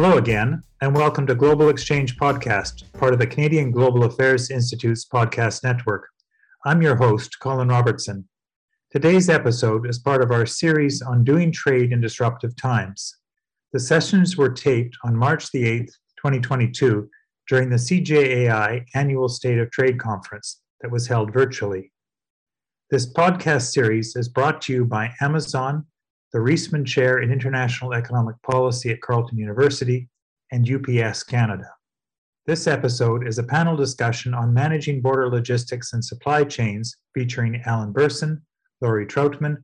Hello again, and welcome to Global Exchange Podcast, part of the Canadian Global Affairs Institute's podcast network. I'm your host, Colin Robertson. Today's episode is part of our series on doing trade in disruptive times. The sessions were taped on March the 8th, 2022, during the CGAI Annual State of Trade Conference that was held virtually. This podcast series is brought to you by Amazon, the Reisman Chair in International Economic Policy at Carleton University, and UPS Canada. This episode is a panel discussion on managing border logistics and supply chains featuring Alan Bersin, Laurie Trautman,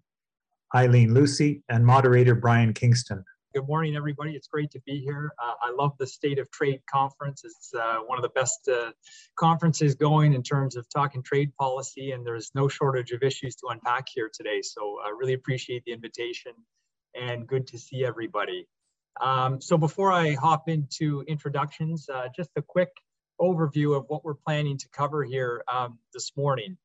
Aylin Lusi, and moderator Brian Kingston. Good morning, everybody. It's great to be here. Uh, I love the State of Trade Conference. It's uh, one of the best uh, conferences going in terms of talking trade policy, and there's no shortage of issues to unpack here today. So I really appreciate the invitation and good to see everybody. Um, so before I hop into introductions, uh, just a quick overview of what we're planning to cover here um, this morning.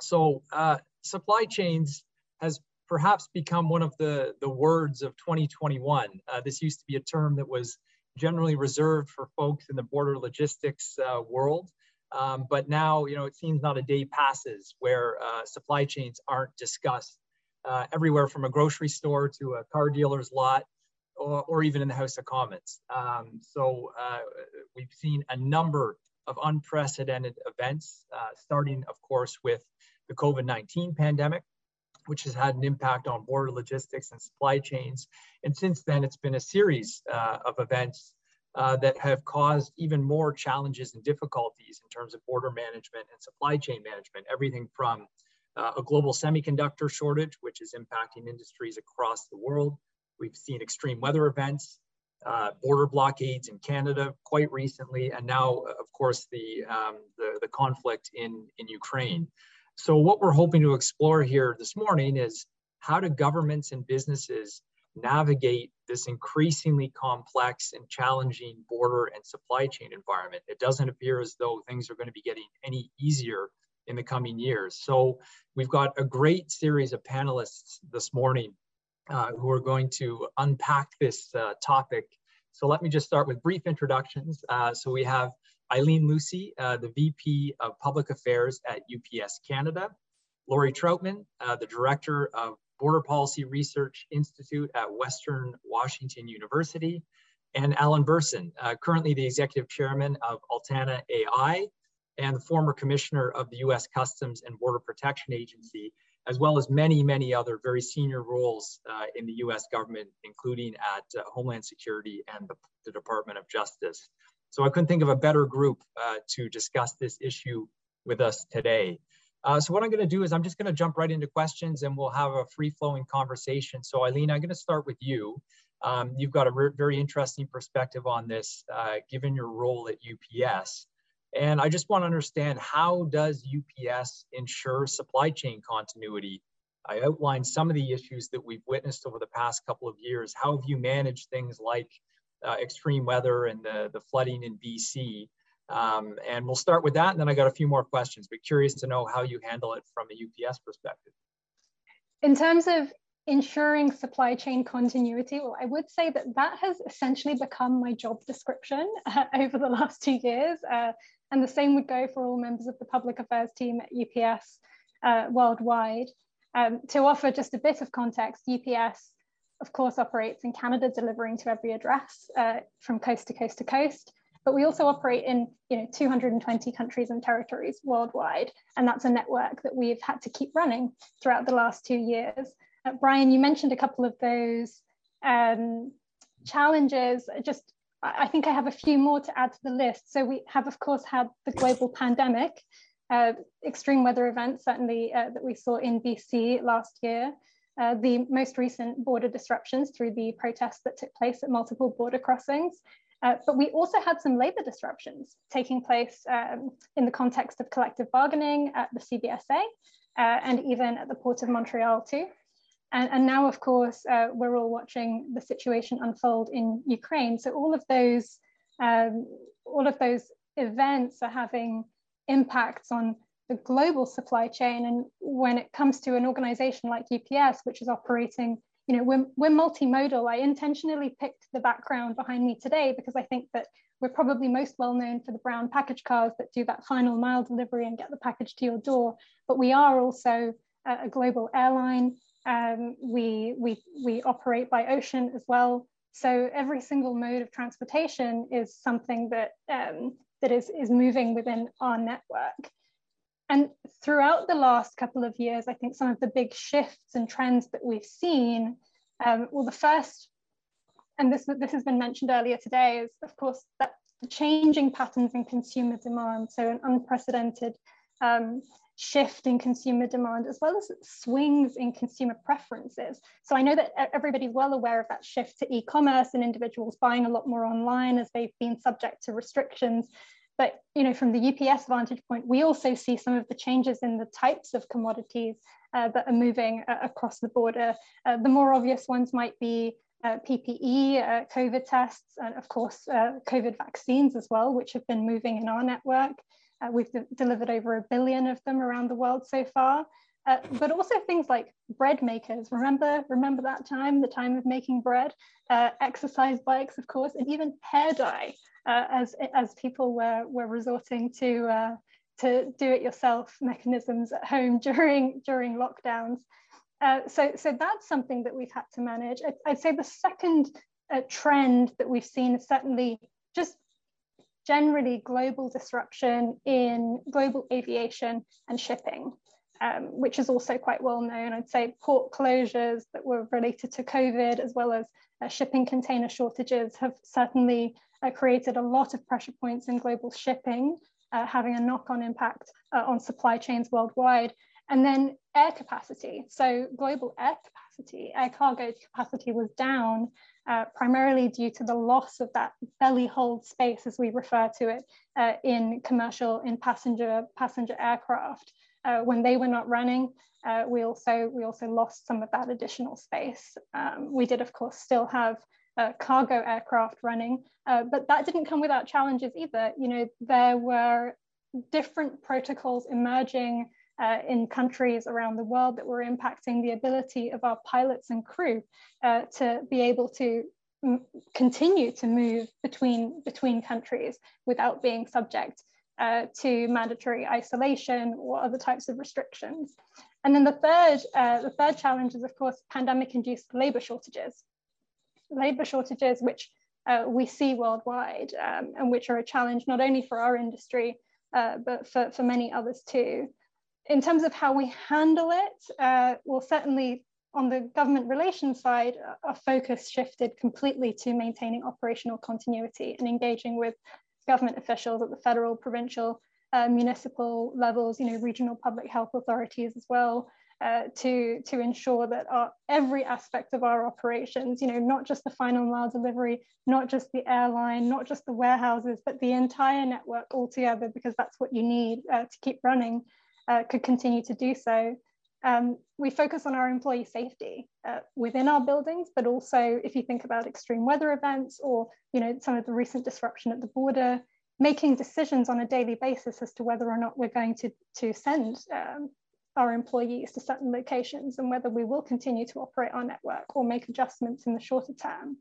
So uh, supply chains has perhaps become one of the, the words of 2021. Uh, this used to be a term that was generally reserved for folks in the border logistics uh, world. Um, but now, you know, it seems not a day passes where uh, supply chains aren't discussed uh, everywhere from a grocery store to a car dealer's lot or, or even in the House of Commons. Um, so uh, we've seen a number of unprecedented events, uh, starting, of course, with the COVID 19 pandemic, which has had an impact on border logistics and supply chains. And since then, it's been a series uh, of events uh, that have caused even more challenges and difficulties in terms of border management and supply chain management. Everything from uh, a global semiconductor shortage, which is impacting industries across the world. We've seen extreme weather events, uh, border blockades in Canada quite recently, and now, of course, the, um, the, the conflict in, in Ukraine. So what we're hoping to explore here this morning is how do governments and businesses navigate this increasingly complex and challenging border and supply chain environment. It doesn't appear as though things are going to be getting any easier in the coming years. So we've got a great series of panelists this morning uh, who are going to unpack this uh, topic. So let me just start with brief introductions. Uh, so we have Aylin Lusi, uh, the VP of Public Affairs at UPS Canada, Laurie Trautman, uh, the Director of Border Policy Research Institute at Western Washington University, and Alan Bersin, uh, currently the Executive Chairman of Altana AI and the former Commissioner of the US Customs and Border Protection Agency, as well as many, many other very senior roles uh, in the US government, including at uh, Homeland Security and the, the Department of Justice. So I couldn't think of a better group uh, to discuss this issue with us today. Uh, so what I'm going to do is I'm just going to jump right into questions and we'll have a free-flowing conversation. So Aylin, I'm going to start with you. Um, you've got a very interesting perspective on this, uh, given your role at UPS. And I just want to understand how does UPS ensure supply chain continuity? I outlined some of the issues that we've witnessed over the past couple of years. How have you managed things like uh, extreme weather and the, the flooding in BC. Um, and we'll start with that. And then I got a few more questions, but curious to know how you handle it from a UPS perspective. In terms of ensuring supply chain continuity, well, I would say that that has essentially become my job description uh, over the last two years. Uh, and the same would go for all members of the public affairs team at UPS uh, worldwide. Um, to offer just a bit of context, UPS of course, operates in Canada, delivering to every address uh, from coast to coast to coast. But we also operate in you know, 220 countries and territories worldwide. And that's a network that we've had to keep running throughout the last two years. Uh, Brian, you mentioned a couple of those um, challenges. Just, I think I have a few more to add to the list. So we have, of course, had the global pandemic, uh, extreme weather events, certainly uh, that we saw in BC last year uh, the most recent border disruptions through the protests that took place at multiple border crossings. Uh, but we also had some labor disruptions taking place um, in the context of collective bargaining at the CBSA uh, and even at the Port of Montreal too. And, and now, of course, uh, we're all watching the situation unfold in Ukraine. So all of those, um, all of those events are having impacts on the global supply chain. And when it comes to an organization like UPS, which is operating you know, we're, we're multimodal. I intentionally picked the background behind me today because I think that we're probably most well known for the brown package cars that do that final mile delivery and get the package to your door. But we are also a, global airline. Um, we, we, we operate by ocean as well. So every single mode of transportation is something that, um, that is, is moving within our network. And throughout the last couple of years, I think some of the big shifts and trends that we've seen, um, well, the first, and this, this has been mentioned earlier today, is of course that changing patterns in consumer demand. So an unprecedented um, shift in consumer demand, as well as swings in consumer preferences. So I know that everybody's well aware of that shift to e-commerce and individuals buying a lot more online as they've been subject to restrictions. But you know, from the UPS vantage point, we also see some of the changes in the types of commodities uh, that are moving uh, across the border. Uh, the more obvious ones might be uh, PPE, uh, COVID tests, and of course, uh, COVID vaccines as well, which have been moving in our network. we've de delivered over a billion of them around the world so far. but also things like bread makers. Remember, remember that time, the time of making bread, exercise bikes, of course, and even hair dye uh, as as people were were resorting to uh, to do it yourself mechanisms at home during during lockdowns. Uh, so so that's something that we've had to manage. I'd, I'd say the second uh, trend that we've seen is certainly just generally global disruption in global aviation and shipping. Um, which is also quite well known. I'd say port closures that were related to COVID, as well as uh, shipping container shortages, have certainly uh, created a lot of pressure points in global shipping, uh, having a knock-on impact uh, on supply chains worldwide. And then air capacity. So global air capacity, air cargo capacity was down uh, primarily due to the loss of that belly hold space, as we refer to it, uh, in commercial, in passenger passenger aircraft. Uh, when they were not running, we also we also lost some of that additional space. Um, we did, of course, still have uh, cargo aircraft running, uh, but that didn't come without challenges either. You know, there were different protocols emerging uh, in countries around the world that were impacting the ability of our pilots and crew uh, to be able to continue to move between, between countries without being subject uh, to mandatory isolation or other types of restrictions. And then the third, uh, the third challenge is, of course, pandemic-induced labor shortages labour shortages, which uh, we see worldwide um, and which are a challenge not only for our industry, uh, but for, for many others too. In terms of how we handle it, uh, well, certainly on the government relations side, our focus shifted completely to maintaining operational continuity and engaging with government officials at the federal, provincial, uh, municipal levels, you know, regional public health authorities as well, uh, to, to ensure that our, every aspect of our operations, you know, not just the final mile delivery, not just the airline, not just the warehouses, but the entire network altogether, because that's what you need uh, to keep running, uh, could continue to do so. Um, we focus on our employee safety uh, within our buildings, but also if you think about extreme weather events or, you know, some of the recent disruption at the border, making decisions on a daily basis as to whether or not we're going to, to send um, our employees to certain locations and whether we will continue to operate our network or make adjustments in the shorter term.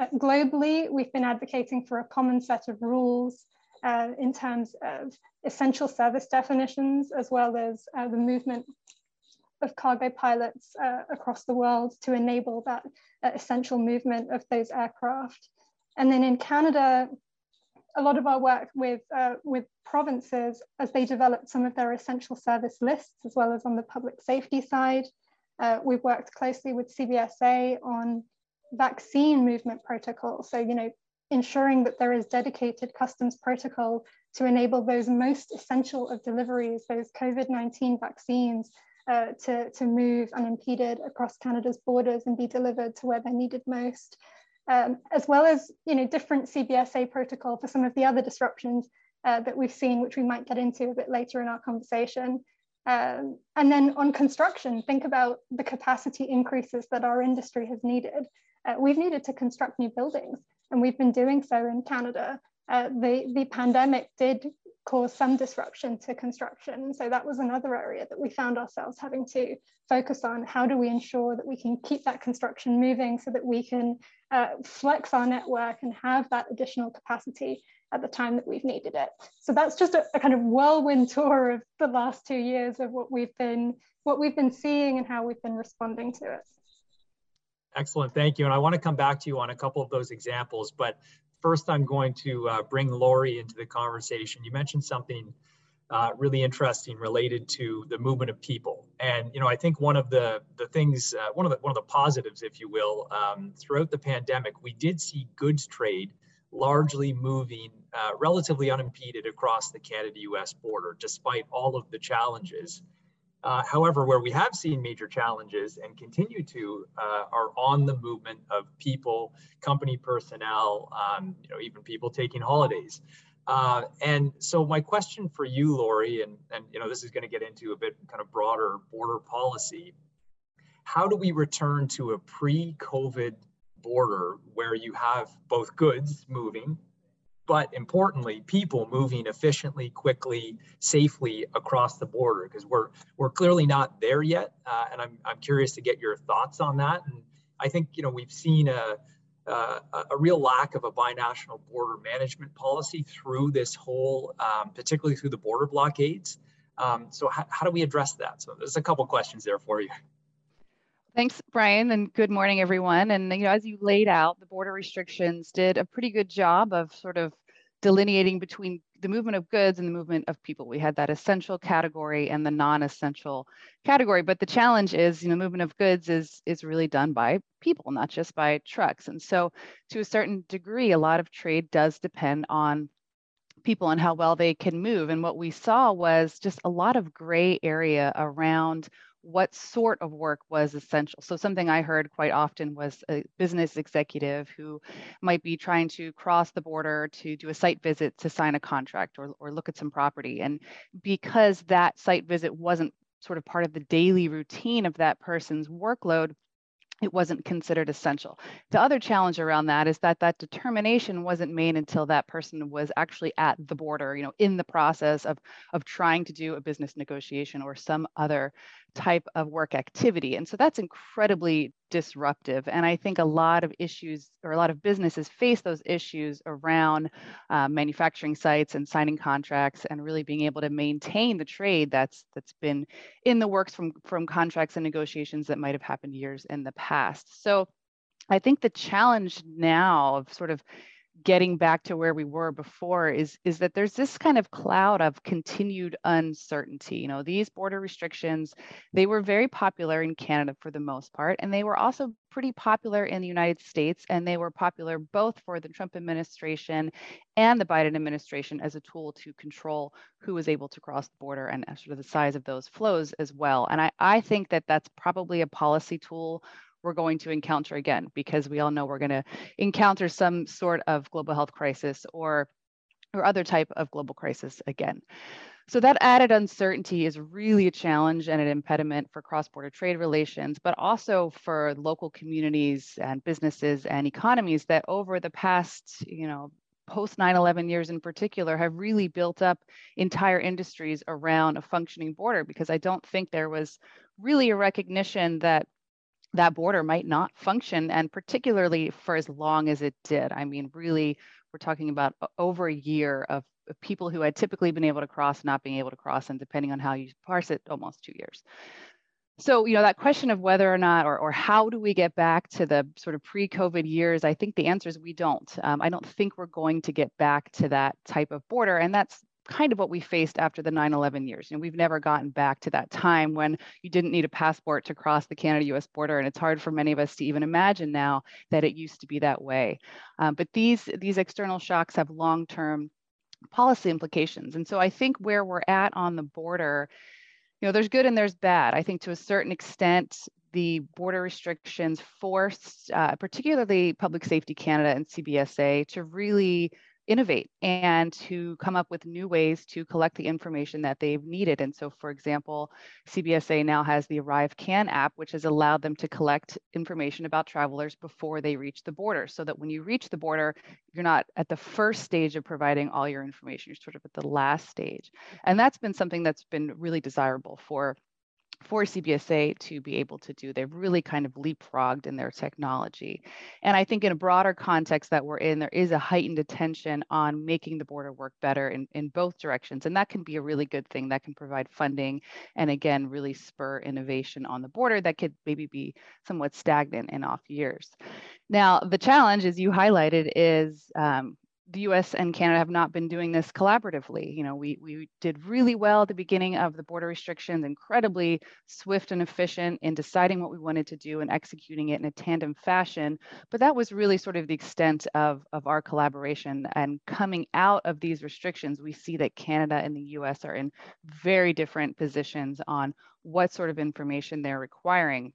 Uh, globally, we've been advocating for a common set of rules uh, in terms of essential service definitions, as well as uh, the movement of cargo pilots uh, across the world to enable that uh, essential movement of those aircraft. And then in Canada, a lot of our work with, uh, with provinces as they developed some of their essential service lists, as well as on the public safety side. Uh, we've worked closely with CBSA on vaccine movement protocols. So, you know, ensuring that there is dedicated customs protocol to enable those most essential of deliveries, those COVID-19 vaccines, uh, to, to move unimpeded across Canada's borders and be delivered to where they're needed most um, as well as you know different CBSA protocol for some of the other disruptions uh, that we've seen, which we might get into a bit later in our conversation. Um, and then on construction, think about the capacity increases that our industry has needed. Uh, we've needed to construct new buildings, and we've been doing so in Canada. Uh, the, the pandemic did cause some disruption to construction. So that was another area that we found ourselves having to focus on. How do we ensure that we can keep that construction moving so that we can uh, flex our network and have that additional capacity at the time that we've needed it. So that's just a, a kind of whirlwind tour of the last two years of what we've been what we've been seeing and how we've been responding to it. Excellent, thank you. And I want to come back to you on a couple of those examples, but first I'm going to uh, bring Laurie into the conversation. You mentioned something uh, really interesting related to the movement of people. And you know, I think one of the the things, uh, one of the one of the positives, if you will, um, throughout the pandemic, we did see goods trade largely moving uh, relatively unimpeded across the Canada-U.S. border, despite all of the challenges. Uh, however, where we have seen major challenges and continue to uh, are on the movement of people, company personnel, um, you know, even people taking holidays. Uh, and so my question for you, Laurie, and, and you know, this is going to get into a bit kind of broader border policy. How do we return to a pre-COVID border where you have both goods moving but importantly, people moving efficiently, quickly, safely across the border because we're we're clearly not there yet, uh, and I'm I'm curious to get your thoughts on that. And I think you know we've seen a uh, a real lack of a binational border management policy through this whole, um, particularly through the border blockades. Um, so how, how do we address that? So there's a couple questions there for you. Thanks, Brian, and good morning, everyone. And you know, as you laid out, the border restrictions did a pretty good job of sort of delineating between the movement of goods and the movement of people. We had that essential category and the non-essential category. But the challenge is, you know, movement of goods is is really done by people, not just by trucks. And so, to a certain degree, a lot of trade does depend on people and how well they can move. And what we saw was just a lot of gray area around what sort of work was essential. So something I heard quite often was a business executive who might be trying to cross the border to do a site visit to sign a contract or, or look at some property. And because that site visit wasn't sort of part of the daily routine of that person's workload, it wasn't considered essential. The other challenge around that is that that determination wasn't made until that person was actually at the border, you know, in the process of, of trying to do a business negotiation or some other type of work activity. And so that's incredibly disruptive. And I think a lot of issues or a lot of businesses face those issues around uh, manufacturing sites and signing contracts and really being able to maintain the trade that's that's been in the works from, from contracts and negotiations that might have happened years in the past. So I think the challenge now of sort of getting back to where we were before is is that there's this kind of cloud of continued uncertainty. You know these border restrictions they were very popular in canada for the most part and they were also pretty popular in the united states and they were popular both for the trump administration and the biden administration as a tool to control who was able to cross the border and uh, sort of the size of those flows as well. And i, I think that that's probably a policy tool we're going to encounter again because we all know we're going to encounter some sort of global health crisis or or other type of global crisis again. So that added uncertainty is really a challenge and an impediment for cross-border trade relations, but also for local communities and businesses and economies that over the past, you know, post 9-11 years in particular have really built up entire industries around a functioning border because I don't think there was really a recognition that that border might not function and particularly for as long as it did. I mean really we're talking about over a year of, people who had typically been able to cross not being able to cross and depending on how you parse it almost two years. So you know that question of whether or not or, or how do we get back to the sort of pre-covid years i think the answer is we don't. Um, i don't think we're going to get back to that type of border and that's kind of what we faced after the 9-11 years. You know, we've never gotten back to that time when you didn't need a passport to cross the Canada-US border, and it's hard for many of us to even imagine now that it used to be that way. Um, but these, these external shocks have long-term policy implications. And so I think where we're at on the border, you know, there's good and there's bad. I think to a certain extent, the border restrictions forced, uh, particularly Public Safety Canada and CBSA, to really innovate and to come up with new ways to collect the information that they've needed. And so, for example, CBSA now has the ArriveCAN app, which has allowed them to collect information about travelers before they reach the border, so that when you reach the border, you're not at the first stage of providing all your information, you're sort of at the last stage. And that's been something that's been really desirable for for CBSA to be able to do. They've really kind of leapfrogged in their technology. And I think in a broader context that we're in, there is a heightened attention on making the border work better in, in both directions. And that can be a really good thing that can provide funding and again, really spur innovation on the border that could maybe be somewhat stagnant in off years. Now, the challenge, as you highlighted, is um, the US and Canada have not been doing this collaboratively. You know, we, we did really well at the beginning of the border restrictions, incredibly swift and efficient in deciding what we wanted to do and executing it in a tandem fashion. But that was really sort of the extent of, of our collaboration. And coming out of these restrictions, we see that Canada and the US are in very different positions on what sort of information they're requiring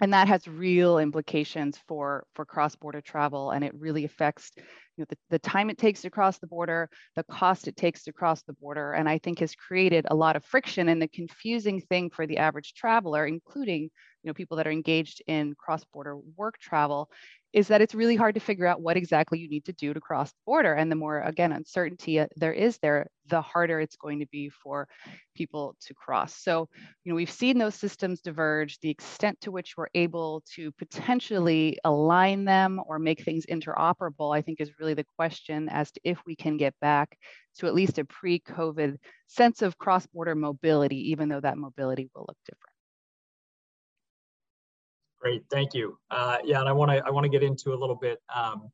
and that has real implications for for cross-border travel and it really affects you know, the, the time it takes to cross the border, the cost it takes to cross the border, and I think has created a lot of friction. And the confusing thing for the average traveler, including you know people that are engaged in cross-border work travel, is that it's really hard to figure out what exactly you need to do to cross the border. And the more, again, uncertainty uh, there is there, the harder it's going to be for people to cross. So, you know, we've seen those systems diverge. The extent to which we're able to potentially align them or make things interoperable, I think is really the question as to if we can get back to at least a pre-COVID sense of cross-border mobility, even though that mobility will look different. Great, thank you. Uh, yeah, and I want to I want to get into a little bit um,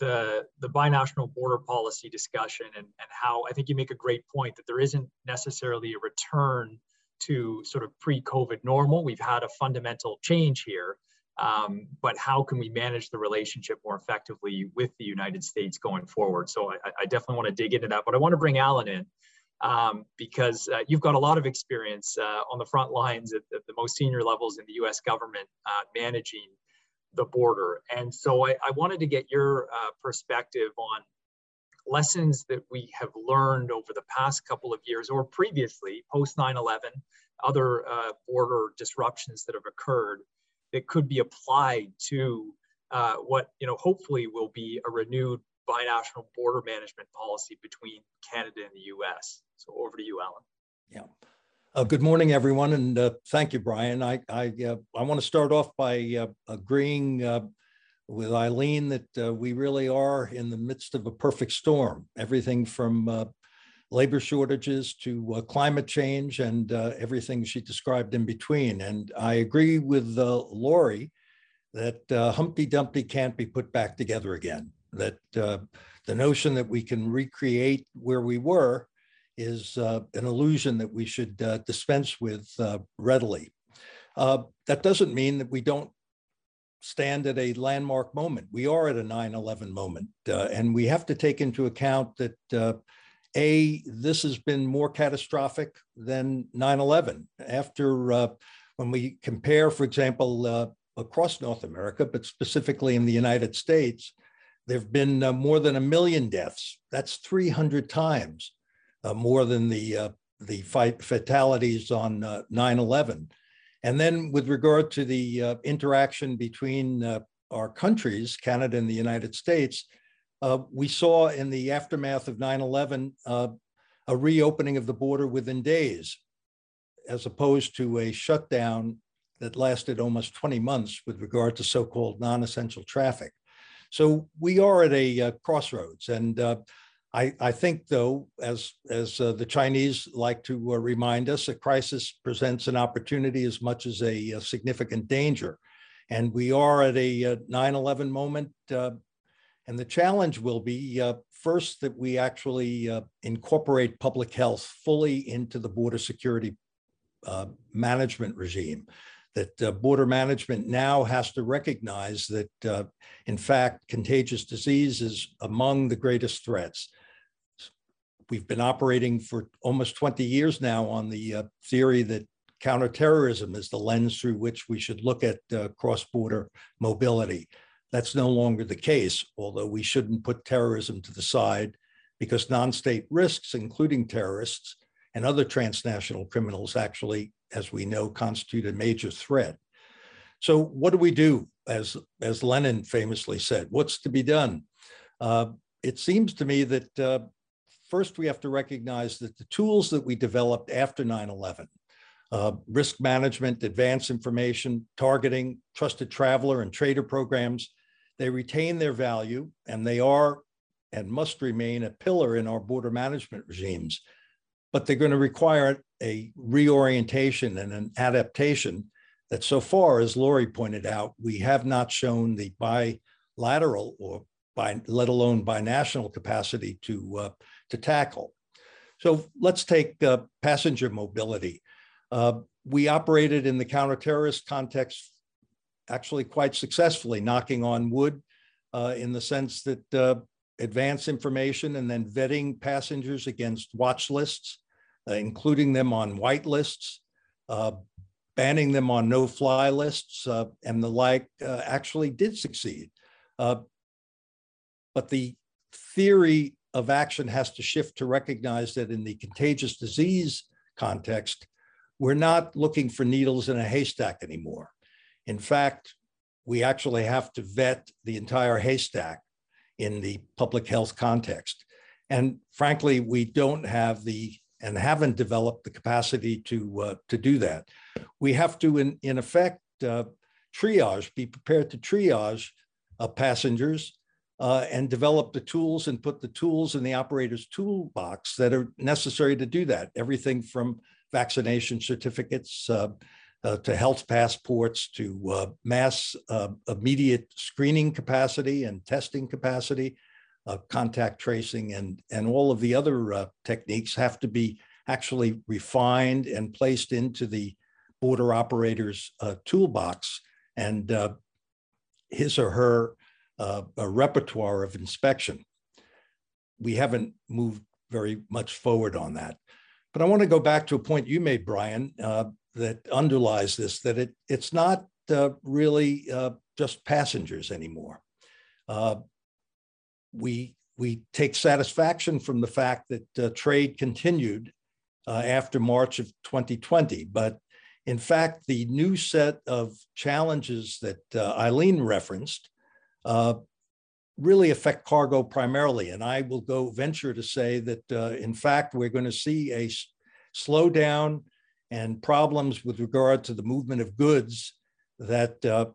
the the binational border policy discussion and and how I think you make a great point that there isn't necessarily a return to sort of pre-COVID normal. We've had a fundamental change here, um, but how can we manage the relationship more effectively with the United States going forward? So I, I definitely want to dig into that, but I want to bring Alan in um, because uh, you've got a lot of experience uh, on the front lines at, at, the most senior levels in the US government uh, managing the border. And so I, I wanted to get your uh, perspective on lessons that we have learned over the past couple of years or previously, post 9 11, other uh, border disruptions that have occurred that could be applied to uh, what you know hopefully will be a renewed binational border management policy between Canada and the US. So over to you, Alan. Yeah. Uh, good morning, everyone, and uh, thank you, Brian. I I, uh, I want to start off by uh, agreeing uh, with Aylin that uh, we really are in the midst of a perfect storm. Everything from labor shortages to climate change and everything she described in between. And I agree with Laurie that Humpty Dumpty can't be put back together again that uh, the notion that we can recreate where we were is uh, an illusion that we should uh, dispense with uh, readily. Uh, that doesn't mean that we don't stand at a landmark moment. We are at a 9 11 moment, uh, and we have to take into account that. a, this has been more catastrophic than 9 11. After, when we compare, for example, across North America, but specifically in the United States, there have been uh, more than a million deaths. That's 300 times uh, more than the, uh, the fatalities on 9-11. Uh, and then with regard to the uh, interaction between our countries, Canada and the United States, we saw in the aftermath of 9-11 a reopening of the border within days, as opposed to a shutdown that lasted almost 20 months with regard to so-called non-essential traffic. So we are at a uh, crossroads. And uh, I, I, think, though, as, as uh, the Chinese like to uh, remind us, a crisis presents an opportunity as much as a, a significant danger. And we are at a uh, 9 11 moment. Uh, and the challenge will be first that we actually incorporate public health fully into the border security management regime that uh, border management now has to recognize that, uh, in fact, contagious disease is among the greatest threats. We've been operating for almost 20 years now on the uh, theory that counterterrorism is the lens through which we should look at uh, cross-border mobility. that's no longer the case, although we shouldn't put terrorism to the side because non-state risks, including terrorists and other transnational criminals, actually, as we know, constitute a major threat. So what do we do? As, as Lenin famously said, what's to be done? Uh, it seems to me that uh, first we have to recognize that the tools that we developed after 9-11, uh, risk management, advanced information, targeting, trusted traveler and trader programs, they retain their value and they are and must remain a pillar in our border management regimes. But they're going to require a reorientation and an adaptation that so far, as Laurie pointed out, we have not shown the bilateral or by, let alone binational capacity to, uh, to tackle. So let's take uh, passenger mobility. Uh, we operated in the counterterrorist context actually quite successfully, knocking on wood uh, in the sense that uh, advance information and then vetting passengers against watch lists, including them on white lists, uh, banning them on no fly lists, uh, and the like uh, actually did succeed. Uh, but the theory of action has to shift to recognize that in the contagious disease context, we're not looking for needles in a haystack anymore. In fact, we actually have to vet the entire haystack in the public health context. And frankly, we don't have the and haven't developed the capacity to uh, to do that. We have to, in in effect, uh, triage, be prepared to triage uh, passengers uh, and develop the tools and put the tools in the operator's toolbox that are necessary to do that. Everything from vaccination certificates uh, uh, to health passports, to mass immediate screening capacity and testing capacity, contact tracing, and, and all of the other uh, techniques have to be actually refined and placed into the border operator's uh, toolbox and his or her repertoire of inspection. We haven't moved very much forward on that. But I want to go back to a point you made, Brian, uh, that underlies this that it, it's not uh, really uh, just passengers anymore. Uh, we, we take satisfaction from the fact that uh, trade continued uh, after March of 2020, but in fact, the new set of challenges that Aylin referenced really affect cargo primarily. And I will go venture to say that, uh, in fact, we're going to see a slowdown and problems with regard to the movement of goods that uh,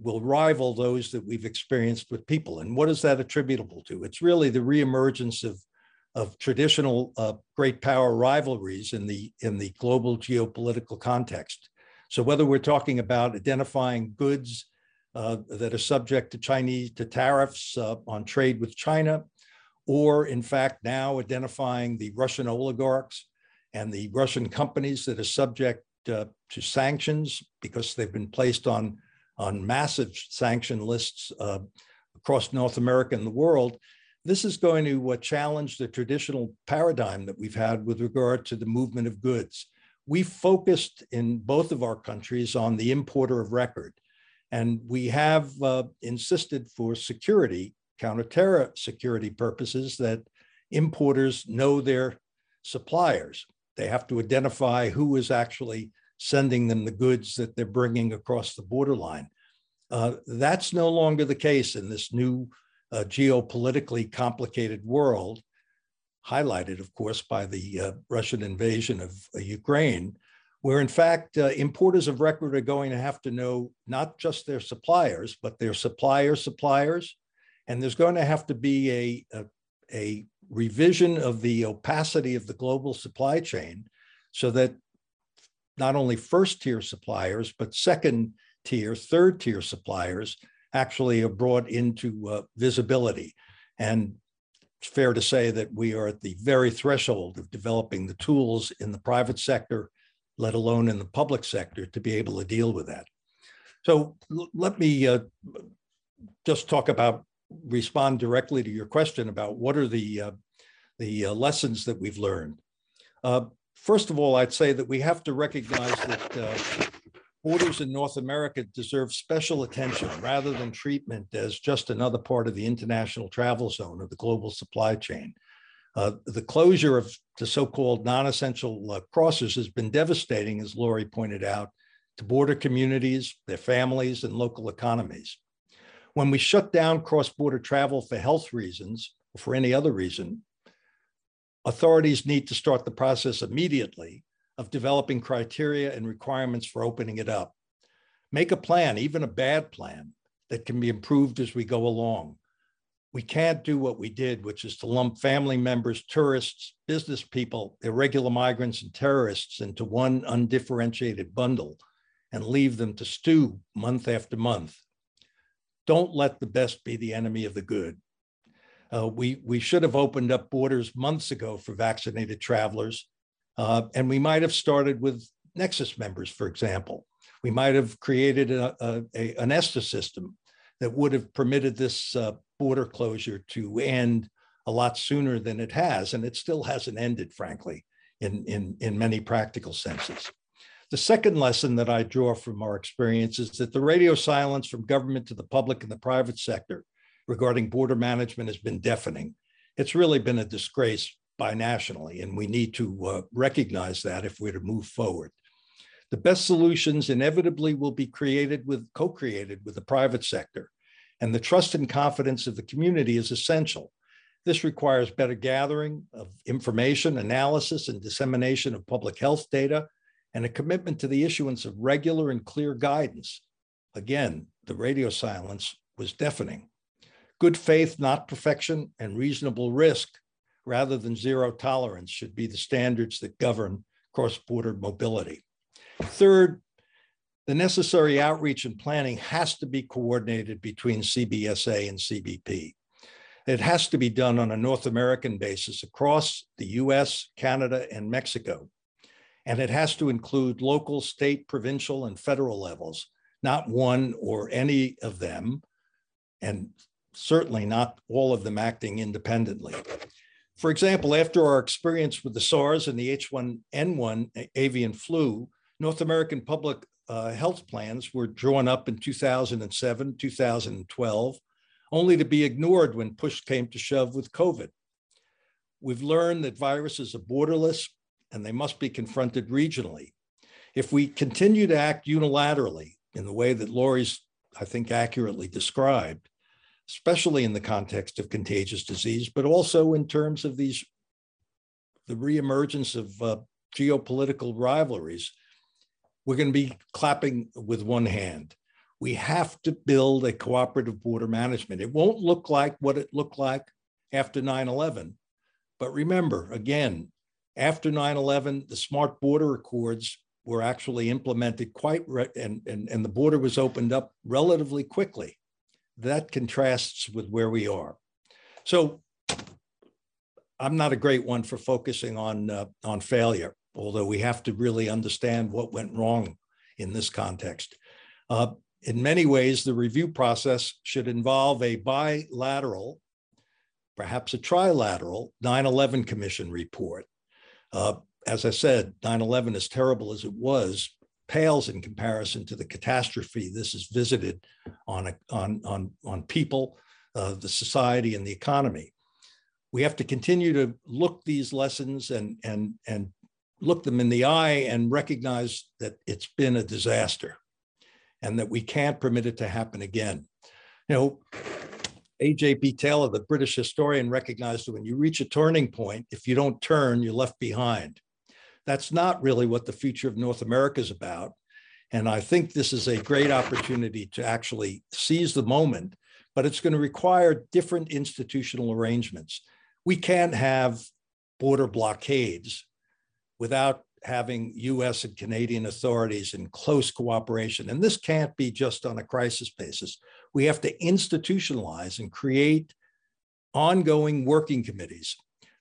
will rival those that we've experienced with people. And what is that attributable to? It's really the reemergence of, of traditional uh, great power rivalries in the, in the global geopolitical context. So whether we're talking about identifying goods uh, that are subject to Chinese to tariffs uh, on trade with China, or in fact now identifying the Russian oligarchs and the Russian companies that are subject uh, to sanctions because they've been placed on, on massive sanction lists uh, across North America and the world, this is going to uh, challenge the traditional paradigm that we've had with regard to the movement of goods. We focused in both of our countries on the importer of record, and we have uh, insisted for security, counter-terror security purposes, that importers know their suppliers. They have to identify who is actually sending them the goods that they're bringing across the borderline. Uh, that's no longer the case in this new uh, geopolitically complicated world, highlighted, of course, by the uh, Russian invasion of uh, Ukraine, where in fact uh, importers of record are going to have to know not just their suppliers, but their supplier suppliers. And there's going to have to be a, a, a revision of the opacity of the global supply chain so that not only first tier suppliers, but second tier, third tier suppliers actually are brought into uh, visibility. And it's fair to say that we are at the very threshold of developing the tools in the private sector, let alone in the public sector, to be able to deal with that. So let me uh, just talk about respond directly to your question about what are the uh, the uh, lessons that we've learned. First of all, I'd say that we have to recognize that uh, Borders in North America deserve special attention rather than treatment as just another part of the international travel zone or the global supply chain. Uh, the closure of the so-called non-essential uh, crossers has been devastating, as Laurie pointed out, to border communities, their families, and local economies. When we shut down cross-border travel for health reasons or for any other reason, authorities need to start the process immediately of developing criteria and requirements for opening it up. Make a plan, even a bad plan, that can be improved as we go along. We can't do what we did, which is to lump family members, tourists, business people, irregular migrants, and terrorists into one undifferentiated bundle and leave them to stew month after month. Don't let the best be the enemy of the good. Uh, we, we should have opened up borders months ago for vaccinated travelers, uh, and we might have started with Nexus members, for example. We might have created a, a, a an ESTA system that would have permitted this uh, border closure to end a lot sooner than it has, and it still hasn't ended, frankly, in, in, in many practical senses. The second lesson that I draw from our experience is that the radio silence from government to the public and the private sector regarding border management has been deafening. It's really been a disgrace binationally, and we need to uh, recognize that if we're to move forward. The best solutions inevitably will be created with co-created with the private sector, and the trust and confidence of the community is essential. This requires better gathering of information, analysis, and dissemination of public health data, and a commitment to the issuance of regular and clear guidance. Again, the radio silence was deafening. Good faith, not perfection, and reasonable risk rather than zero tolerance should be the standards that govern cross border mobility. Third, the necessary outreach and planning has to be coordinated between CBSA and CBP. It has to be done on a North American basis across the US, Canada, and Mexico and it has to include local, state, provincial, and federal levels, not one or any of them, and certainly not all of them acting independently. For example, after our experience with the SARS and the H1N1 avian flu, North American public uh, health plans were drawn up in 2007, 2012, only to be ignored when push came to shove with COVID. We've learned that viruses are borderless, and they must be confronted regionally. If we continue to act unilaterally in the way that Laurie's, I think, accurately described, especially in the context of contagious disease, but also in terms of these, the reemergence of uh, geopolitical rivalries, we're going to be clapping with one hand. We have to build a cooperative border management. It won't look like what it looked like after 9 11. But remember, again, after 9-11, the smart border accords were actually implemented quite, and, and, and the border was opened up relatively quickly. That contrasts with where we are. So I'm not a great one for focusing on, uh, on failure, although we have to really understand what went wrong in this context. Uh, in many ways, the review process should involve a bilateral, perhaps a trilateral 9 11 Commission report uh, as I said, 9 11, as terrible as it was, pales in comparison to the catastrophe this has visited on, a, on, on, on people, uh, the society, and the economy. We have to continue to look these lessons and, and, and look them in the eye and recognize that it's been a disaster and that we can't permit it to happen again. You know, A.J.P. Taylor, the British historian, recognized that when you reach a turning point, if you don't turn, you're left behind. That's not really what the future of North America is about. And I think this is a great opportunity to actually seize the moment, but it's going to require different institutional arrangements. We can't have border blockades without having US and Canadian authorities in close cooperation. And this can't be just on a crisis basis. We have to institutionalize and create ongoing working committees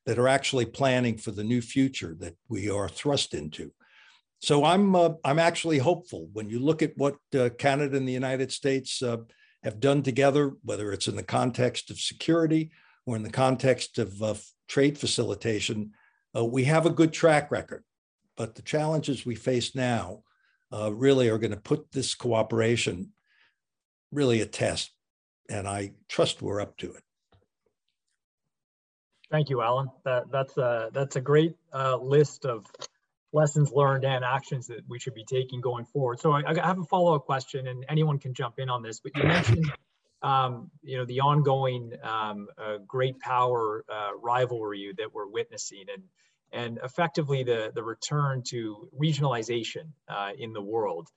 that are actually planning for the new future that we are thrust into. So I'm uh, I'm actually hopeful when you look at what uh, Canada and the United States uh, have done together, whether it's in the context of security or in the context of trade facilitation. Uh, we have a good track record. But the challenges we face now uh, really are going to put this cooperation really a test. And I trust we're up to it. Thank you, Alan. That, that's, a, that's a great uh, list of lessons learned and actions that we should be taking going forward. So I, I have a follow-up question and anyone can jump in on this, but you mentioned um, you know, the ongoing um, uh, great power uh, rivalry that we're witnessing and, and effectively the, the return to regionalization uh, in the world.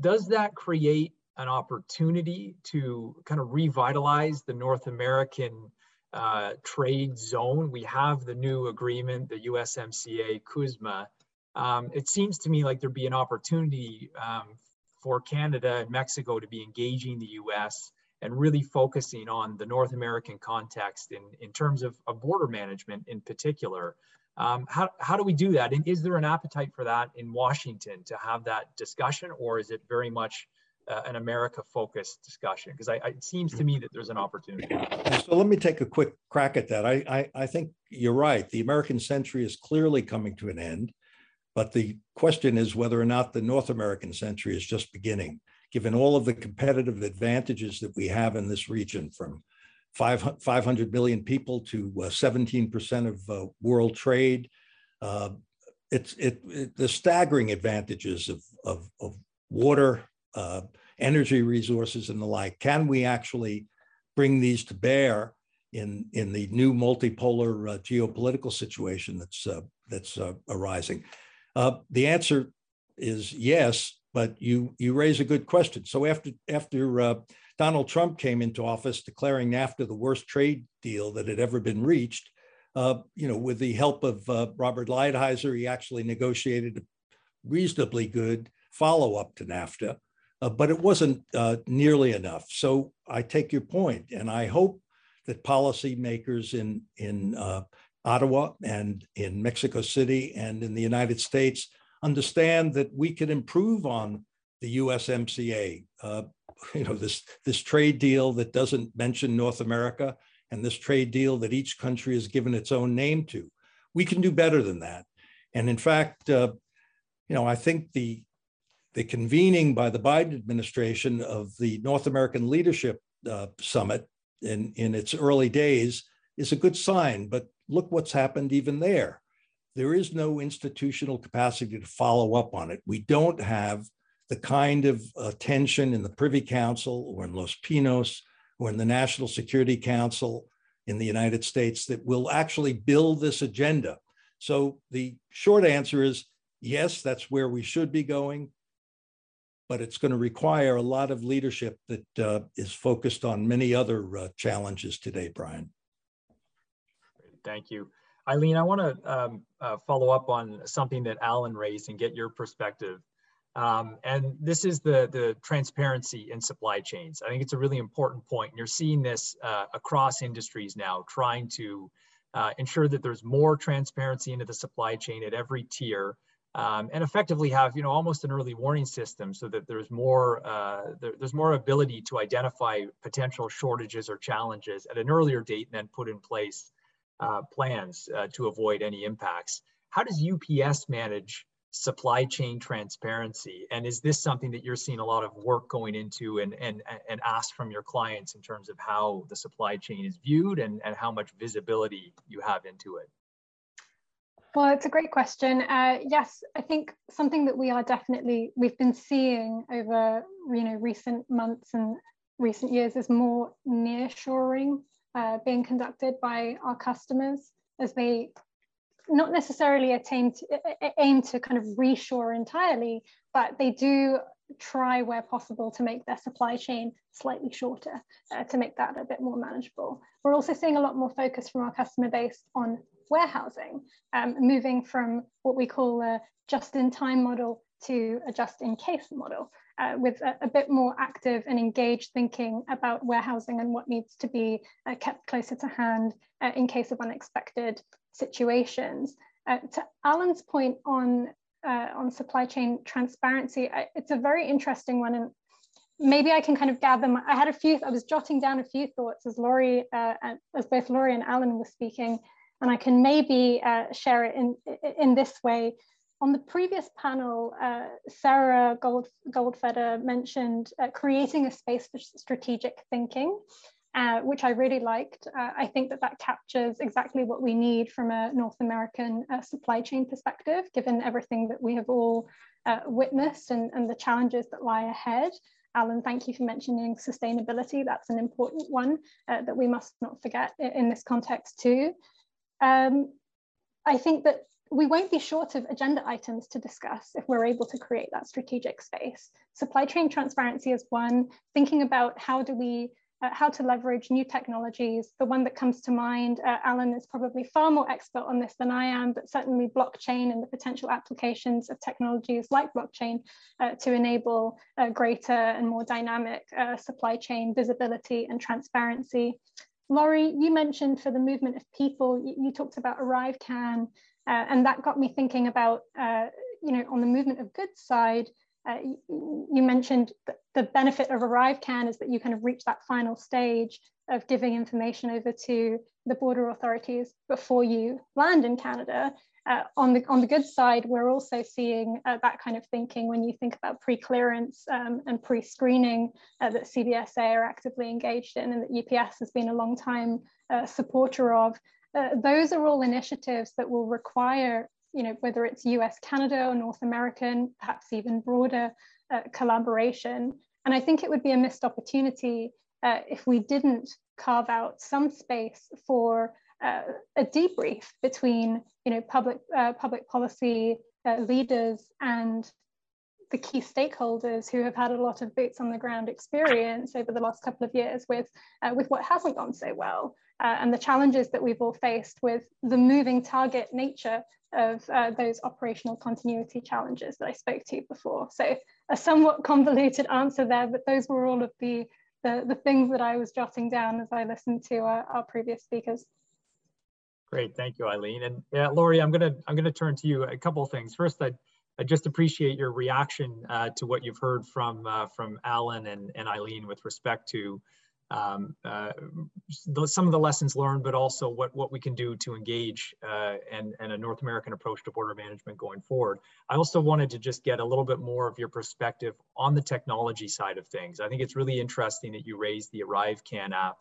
Does that create an opportunity to kind of revitalize the North American uh, trade zone? We have the new agreement, the USMCA, CUSMA. Um, it seems to me like there'd be an opportunity um, for Canada and Mexico to be engaging the US and really focusing on the North American context in, in terms of, of border management in particular. Um, how, how do we do that? And is there an appetite for that in Washington to have that discussion, or is it very much uh, an America focused discussion? Because it seems to me that there's an opportunity. So let me take a quick crack at that. I, I, I think you're right. The American century is clearly coming to an end, but the question is whether or not the North American century is just beginning given all of the competitive advantages that we have in this region from 500 million people to 17% uh, of uh, world trade. Uh, it's it, it, the staggering advantages of, of, of water, uh, energy resources, and the like. Can we actually bring these to bear in, in the new multipolar uh, geopolitical situation that's, uh, that's arising? the answer is yes, but you you raise a good question. So after after uh, Donald Trump came into office, declaring NAFTA the worst trade deal that had ever been reached, uh, you know, with the help of uh, Robert Lighthizer, he actually negotiated a reasonably good follow up to NAFTA, uh, but it wasn't uh, nearly enough. So I take your point, and I hope that policymakers in in uh, Ottawa and in Mexico City and in the United States understand that we can improve on the USMCA. Uh, you know, this, this trade deal that doesn't mention North America and this trade deal that each country has given its own name to. We can do better than that. And in fact, uh, you know, I think the the convening by the Biden administration of the North American Leadership uh, Summit in, in its early days is a good sign. But look what's happened even there there is no institutional capacity to follow up on it. We don't have the kind of attention in the Privy Council or in Los Pinos or in the National Security Council in the United States that will actually build this agenda. So the short answer is yes, that's where we should be going, but it's going to require a lot of leadership that uh, is focused on many other uh, challenges today, Brian. Thank you. Aylin, I want to um, uh, follow up on something that Alan raised and get your perspective. Um, and this is the, the transparency in supply chains. I think it's a really important point. And you're seeing this uh, across industries now, trying to uh, ensure that there's more transparency into the supply chain at every tier. Um, and effectively have you know almost an early warning system so that there's more uh, there, there's more ability to identify potential shortages or challenges at an earlier date and then put in place uh, plans uh, to avoid any impacts. How does UPS manage supply chain transparency? And is this something that you're seeing a lot of work going into and, and, and asked from your clients in terms of how the supply chain is viewed and, and how much visibility you have into it? Well, it's a great question. Uh, yes, I think something that we are definitely, we've been seeing over, you know, recent months and recent years is more nearshoring uh, being conducted by our customers as they not necessarily attain to, aim to kind of reshore entirely, but they do try where possible to make their supply chain slightly shorter uh, to make that a bit more manageable. We're also seeing a lot more focus from our customer base on warehousing, um, moving from what we call a just-in-time model to a just-in-case model uh, with a, a, bit more active and engaged thinking about warehousing and what needs to be uh, kept closer to hand uh, in case of unexpected situations. Uh, to Alan's point on, uh, on supply chain transparency, I, it's a very interesting one. And maybe I can kind of gather, my, I had a few, I was jotting down a few thoughts as Laurie, uh, as both Laurie and Alan were speaking, and I can maybe share it in, in this way. on the previous panel, uh, Sarah Gold, Goldfeder mentioned uh, creating a space for strategic thinking, uh, which I really liked. Uh, I think that that captures exactly what we need from a North American uh, supply chain perspective, given everything that we have all uh, witnessed and, and the challenges that lie ahead. Alan, thank you for mentioning sustainability. That's an important one that we must not forget in this context too. Um, I think that we won't be short of agenda items to discuss if we're able to create that strategic space. Supply chain transparency is one, thinking about how do we, uh, how to leverage new technologies. The one that comes to mind, uh, Alan is probably far more expert on this than I am, but certainly blockchain and the potential applications of technologies like blockchain uh, to enable greater and more dynamic uh, supply chain visibility and transparency. Laurie, you mentioned for the movement of people, you, you talked about ArriveCAN, uh, and that got me thinking about, uh, you know, on the movement of goods side, uh, you, you, mentioned the benefit of ArriveCAN is that you kind of reach that final stage of giving information over to the border authorities before you land in Canada. Uh, on the on the good side, we're also seeing uh, that kind of thinking when you think about pre-clearance um, and pre-screening uh, that CBSA are actively engaged in, and that UPS has been a long time supporter of. Uh, those are all initiatives that will require, you know, whether it's US, Canada, or North American, perhaps even broader uh, collaboration. And I think it would be a missed opportunity uh, if we didn't carve out some space for uh, a debrief between, you know, public uh, public policy leaders and the key stakeholders who have had a lot of boots on the ground experience over the last couple of years with, uh, with what hasn't gone so well uh, and the challenges that we've all faced with the moving target nature of uh, those operational continuity challenges that I spoke to before. So a somewhat convoluted answer there, but those were all of the, the, the things that I was jotting down as I listened to our, our previous speakers. Great, thank you, Aylin. And yeah, Laurie, I'm gonna I'm gonna turn to you a couple of things. First, I I just appreciate your reaction uh, to what you've heard from uh, from Alan and, and Aylin with respect to um, uh, some of the lessons learned, but also what, what we can do to engage uh, and, and a North American approach to border management going forward. I also wanted to just get a little bit more of your perspective on the technology side of things. I think it's really interesting that you raised the ArriveCAN app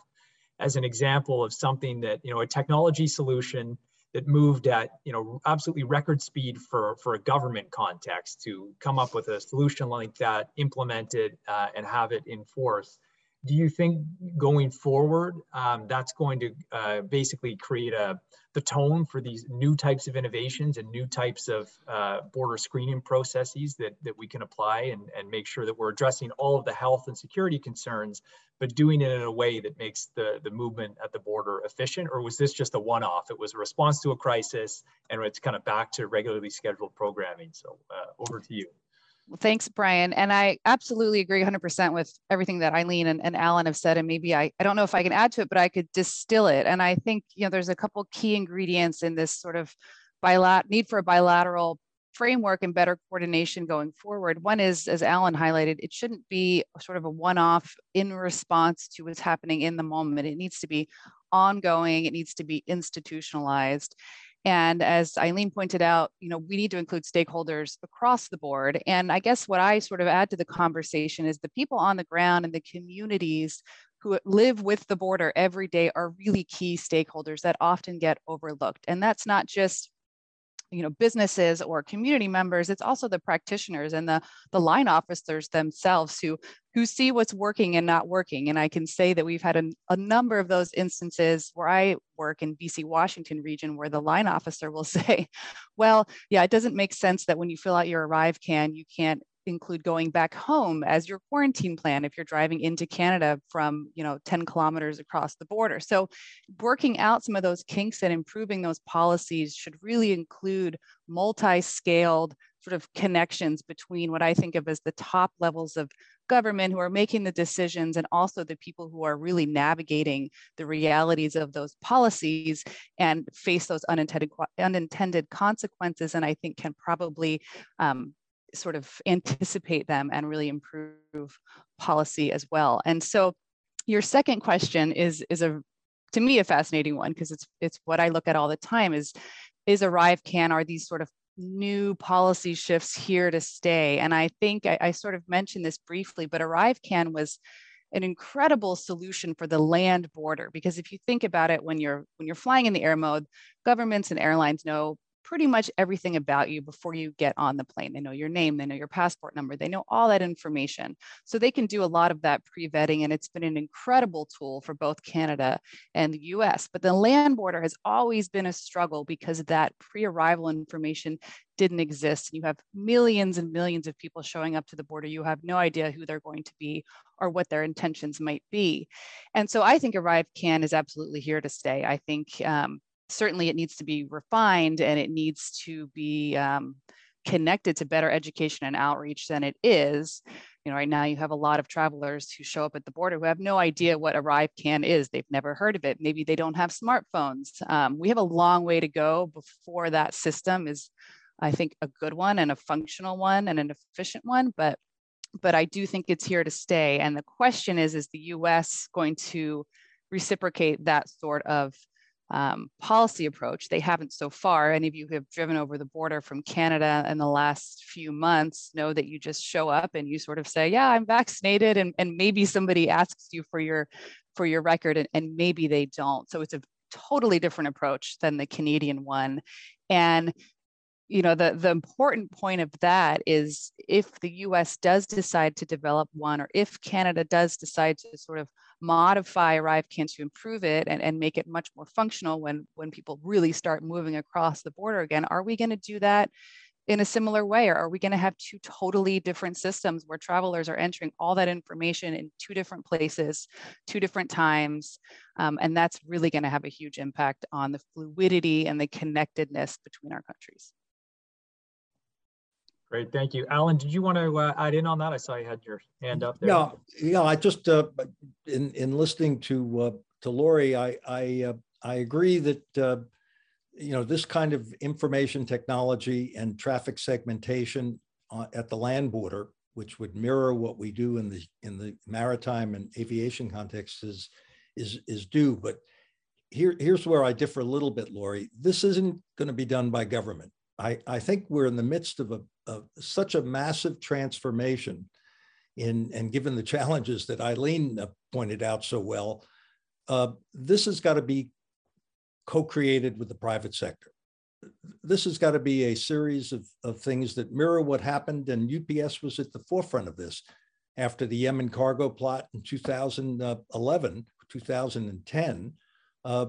as an example of something that, you know, a technology solution that moved at you know absolutely record speed for for a government context to come up with a solution like that implement it uh, and have it in force do you think going forward um, that's going to uh, basically create a the tone for these new types of innovations and new types of uh, border screening processes that, that we can apply and, and make sure that we're addressing all of the health and security concerns, but doing it in a way that makes the, the movement at the border efficient? Or was this just a one-off? It was a response to a crisis and it's kind of back to regularly scheduled programming. So uh, over to you. Well, thanks, Brian. And I absolutely agree 100% with everything that Aylin and, and Alan have said. And maybe I, I don't know if I can add to it, but I could distill it. And I think, you know, there's a couple key ingredients in this sort of bilat- need for a bilateral framework and better coordination going forward. One is, as Alan highlighted, it shouldn't be sort of a one-off in response to what's happening in the moment. It needs to be ongoing. It needs to be institutionalized. And as Aylin pointed out, you know, we need to include stakeholders across the board. And I guess what I sort of add to the conversation is the people on the ground and the communities who live with the border every day are really key stakeholders that often get overlooked. And that's not just you know businesses or community members it's also the practitioners and the the line officers themselves who who see what's working and not working. And i can say that we've had a, a number of those instances where i work in bc washington region where the line officer will say well yeah it doesn't make sense that when you fill out your ArriveCAN you can't include going back home as your quarantine plan if you're driving into Canada from you know 10 kilometers across the border. So working out some of those kinks and improving those policies should really include multi-scaled sort of connections between what I think of as the top levels of government who are making the decisions and also the people who are really navigating the realities of those policies and face those unintended unintended consequences and I think can probably um, sort of anticipate them and really improve policy as well. And so your second question is, is a, to me, a fascinating one because it's, it's what I look at all the time is, is ArriveCAN are these sort of new policy shifts here to stay. And I think I, I sort of mentioned this briefly, but ArriveCAN was an incredible solution for the land border because if you think about it when you're when you're flying in the air mode governments and airlines know pretty much everything about you before you get on the plane. They know your name, they know your passport number, they know all that information. So they can do a lot of that pre vetting, and it's been an incredible tool for both Canada and the US. But the land border has always been a struggle because that pre arrival information didn't exist. And you have millions and millions of people showing up to the border. You have no idea who they're going to be or what their intentions might be. And so I think Arrive Can is absolutely here to stay. I think um, certainly it needs to be refined and it needs to be um, connected to better education and outreach than it is. You know, right now you have a lot of travelers who show up at the border who have no idea what Arrive Can is. They've never heard of it. Maybe they don't have smartphones. Um, we have a long way to go before that system is, I think, a good one and a functional one and an efficient one. But but I do think it's here to stay. And the question is, is the U.S. going to reciprocate that sort of um, policy approach. They haven't so far. Any of you who have driven over the border from Canada in the last few months know that you just show up and you sort of say, "Yeah, I'm vaccinated," and, and maybe somebody asks you for your for your record, and, and maybe they don't. So it's a totally different approach than the Canadian one, and you know the the important point of that is if the US does decide to develop one or if Canada does decide to sort of modify ArriveCAN to improve it and, and make it much more functional when when people really start moving across the border again are we going to do that in a similar way? Or are we going to have two totally different systems where travelers are entering all that information in two different places two different times um, and that's really going to have a huge impact on the fluidity and the connectedness between our countries Great, thank you. Alan, did you want to uh, add in on that? I saw you had your hand up there. Yeah, yeah. I just uh, in in listening to uh, to Laurie, I I uh, I agree that uh, you know this kind of information technology and traffic segmentation at the land border, which would mirror what we do in the in the maritime and aviation context, is is is due. But here here's where I differ a little bit, Laurie. This isn't going to be done by government. I, I think we're in the midst of a of such a massive transformation in and given the challenges that Aylin uh, pointed out so well, uh, this has got to be co-created with the private sector. This has got to be a series of, of things that mirror what happened, and UPS was at the forefront of this after the Yemen cargo plot in 2011, 2010. Uh,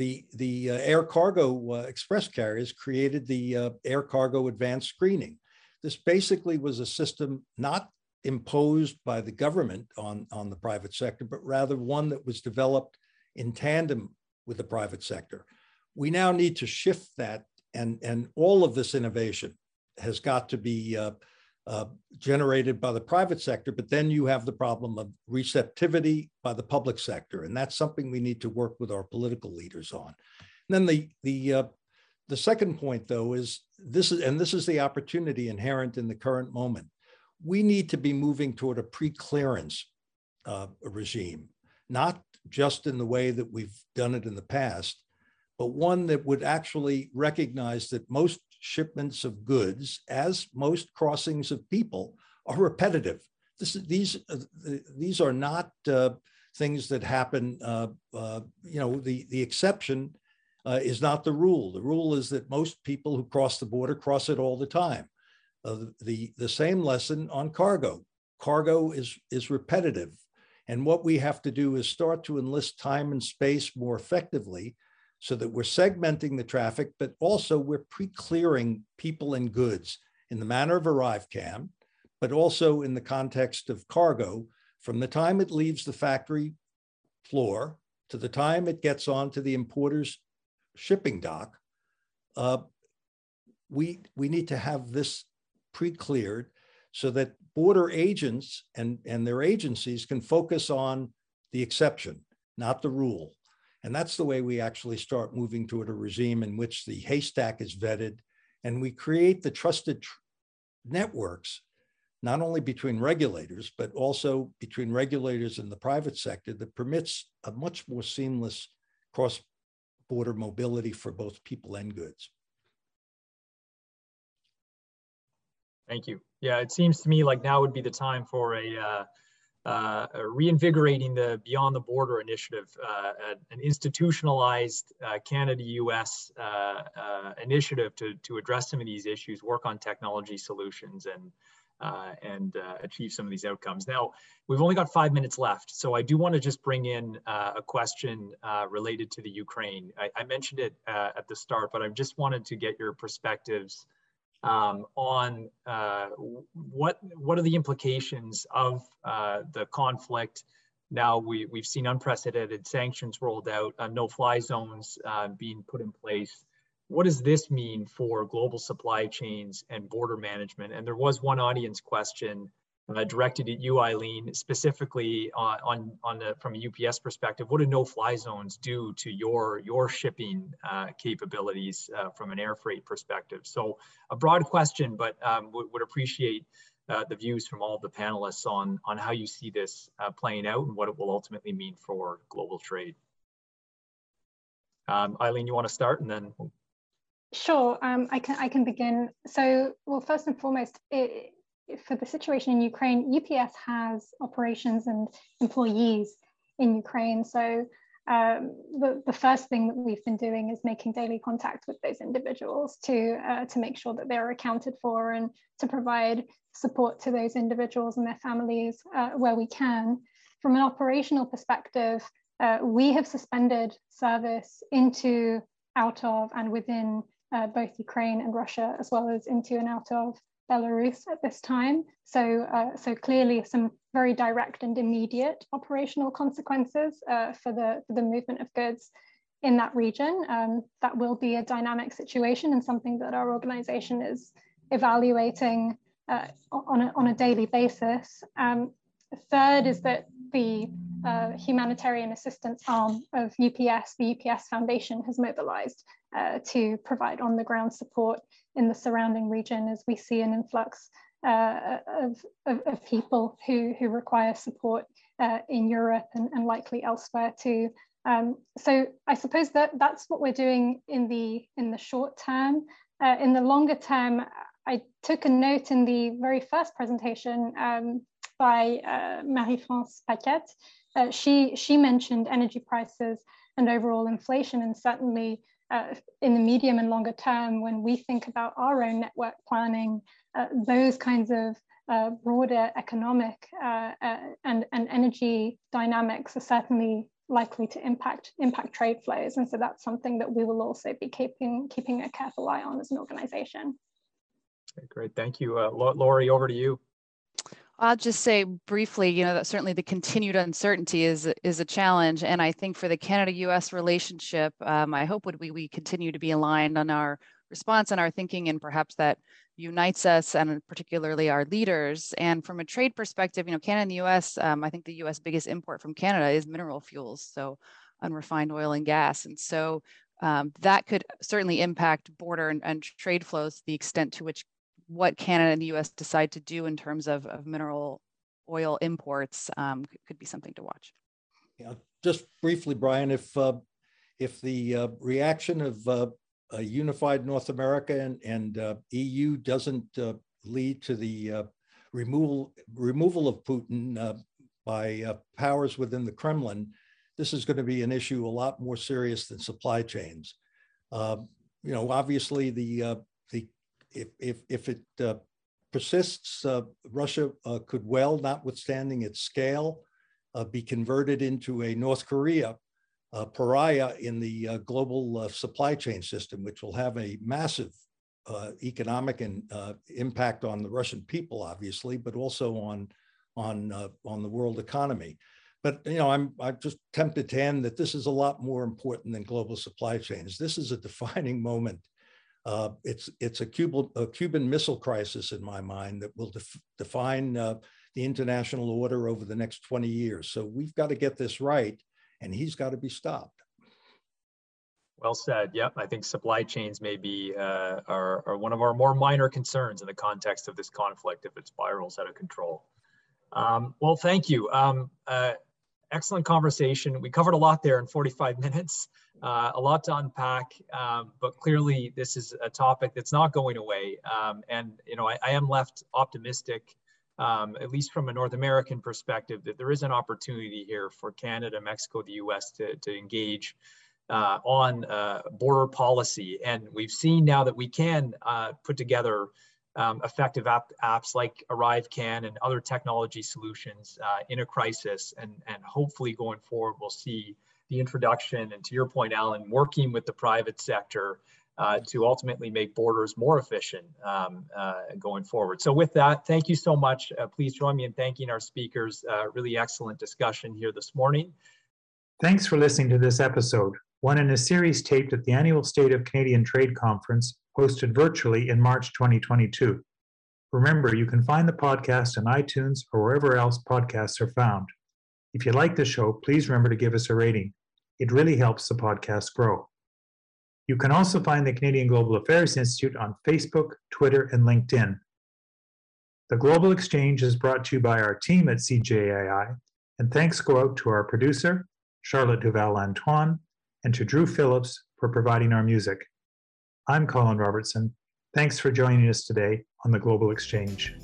the the uh, air cargo uh, express carriers created the uh, air cargo advanced screening. This basically was a system not imposed by the government on, on the private sector, but rather one that was developed in tandem with the private sector. We now need to shift that, and, and all of this innovation has got to be uh, generated by the private sector, but then you have the problem of receptivity by the public sector, and that's something we need to work with our political leaders on. And then the the uh, the second point, though, is this is and this is the opportunity inherent in the current moment. We need to be moving toward a pre-clearance uh, regime, not just in the way that we've done it in the past, but one that would actually recognize that most shipments of goods, as most crossings of people, are repetitive. This, these, uh, these are not uh, things that happen, uh, uh, you know, the, the exception uh, is not the rule. The rule is that most people who cross the border cross it all the time. Uh, the, the same lesson on cargo. Cargo is, is repetitive. And what we have to do is start to enlist time and space more effectively so that we're segmenting the traffic, but also we're pre-clearing people and goods in the manner of ArriveCAN, but also in the context of cargo from the time it leaves the factory floor to the time it gets onto the importer's shipping dock. Uh, we, we need to have this pre-cleared so that border agents and, and their agencies can focus on the exception, not the rule. And that's the way we actually start moving toward a regime in which the haystack is vetted and we create the trusted tr- networks, not only between regulators, but also between regulators and the private sector that permits a much more seamless cross border mobility for both people and goods. Thank you. Yeah, it seems to me like now would be the time for a, uh, uh, reinvigorating the Beyond the Border initiative, uh, an institutionalized uh, Canada-U.S. Uh, uh, initiative to, to address some of these issues, work on technology solutions, and uh, and achieve some of these outcomes. Now, we've only got five minutes left, so I do want to just bring in a question related to the Ukraine. I, I mentioned it at the start, but I just wanted to get your perspectives um, on uh, what what are the implications of uh, the conflict. Now we, we've seen unprecedented sanctions rolled out, uh, no-fly zones uh, being put in place. What does this mean for global supply chains and border management? And there was one audience question uh, directed at you, Aylin, specifically on, on, on the, from a UPS perspective, what do no-fly zones do to your, your shipping uh, capabilities uh, from an air freight perspective? So a broad question, but um, would appreciate uh, the views from all the panelists on, on how you see this uh, playing out and what it will ultimately mean for global trade. Um, Aylin, you want to start and then? Sure, um, I can I can begin. So, well, first and foremost, it, for the situation in Ukraine, UPS has operations and employees in Ukraine. So um, the, the first thing that we've been doing is making daily contact with those individuals to, uh, to make sure that they're accounted for and to provide support to those individuals and their families uh, where we can. From an operational perspective, uh, we have suspended service into, out of, and within uh, both Ukraine and Russia, as well as into and out of Belarus at this time. So, uh, so clearly some very direct and immediate operational consequences uh, for, the, for the movement of goods in that region. Um, that will be a dynamic situation and something that our organization is evaluating uh, on, a, on a daily basis. Um, third is that the uh, humanitarian assistance arm of UPS, the UPS Foundation, has mobilized uh, to provide on the ground support in the surrounding region as we see an influx uh, of, of, of, people who, who require support uh, in Europe and, and likely elsewhere too. Um, so I suppose that that's what we're doing in the in the short term. Uh, in the longer term, I took a note in the very first presentation um, by uh, Marie-France Paquette. Uh, she she mentioned energy prices and overall inflation, and certainly uh, in the medium and longer term, when we think about our own network planning, uh, those kinds of uh, broader economic uh, and, and energy dynamics are certainly likely to impact impact trade flows. And so that's something that we will also be keeping, keeping a careful eye on as an organization. Great, thank you. Laurie, over to you. I'll just say briefly, you know, that certainly the continued uncertainty is is a challenge, and I think for the Canada-U.S. relationship, um, I hope would we we continue to be aligned on our response and our thinking, and perhaps that unites us and particularly our leaders. And from a trade perspective, you know, Canada and the U.S. Um, I think the U.S. biggest import from Canada is mineral fuels, so unrefined oil and gas, and so um, that could certainly impact border and, and trade flows the extent to which what Canada and the US decide to do in terms of, of mineral oil imports um, could be something to watch. Yeah, just briefly, Brian, if uh, if the uh, reaction of uh, a unified North America and, and uh, EU doesn't uh, lead to the uh, removal removal of Putin by powers within the Kremlin, this is going to be an issue a lot more serious than supply chains. you know, obviously the the if if if it uh, persists, uh, Russia uh, could well, notwithstanding its scale, uh, be converted into a North Korea pariah in the uh, global uh, supply chain system, which will have a massive economic and impact on the Russian people, obviously, but also on on on the world economy. But you know, I'm I'm just tempted to end that this is a lot more important than global supply chains. This is a defining moment uh, it's it's a Cuban, a Cuban Missile Crisis in my mind that will def define uh, the international order over the next 20 years. So we've got to get this right, and he's got to be stopped. Well said. Yep, I think supply chains may be uh, are, are one of our more minor concerns in the context of this conflict if it spirals out of control. Um, well, thank you. Um, uh, excellent conversation. We covered a lot there in 45 minutes, uh, a lot to unpack, um, but clearly this is a topic that's not going away. Um, and, you know, I, I am left optimistic, um, at least from a North American perspective, that there is an opportunity here for Canada, Mexico, the US to, to engage uh, on uh, border policy. And we've seen now that we can uh, put together um, effective app, apps like ArriveCAN and other technology solutions uh, in a crisis. And, and hopefully going forward, we'll see the introduction and to your point, Alan, working with the private sector uh, to ultimately make borders more efficient um, uh, going forward. So with that, thank you so much. Uh, please join me in thanking our speakers. Uh, really excellent discussion here this morning. Thanks for listening to this episode, one in a series taped at the annual State of Canadian Trade Conference hosted virtually in March 2022. Remember, you can find the podcast on iTunes or wherever else podcasts are found. If you like the show, please remember to give us a rating. It really helps the podcast grow. You can also find the Canadian Global Affairs Institute on Facebook, Twitter, and LinkedIn. The Global Exchange is brought to you by our team at CGAI, and thanks go out to our producer, Charlotte Duval-Lantoine, and to Drew Phillips for providing our music. I'm Colin Robertson. Thanks for joining us today on the Global Exchange.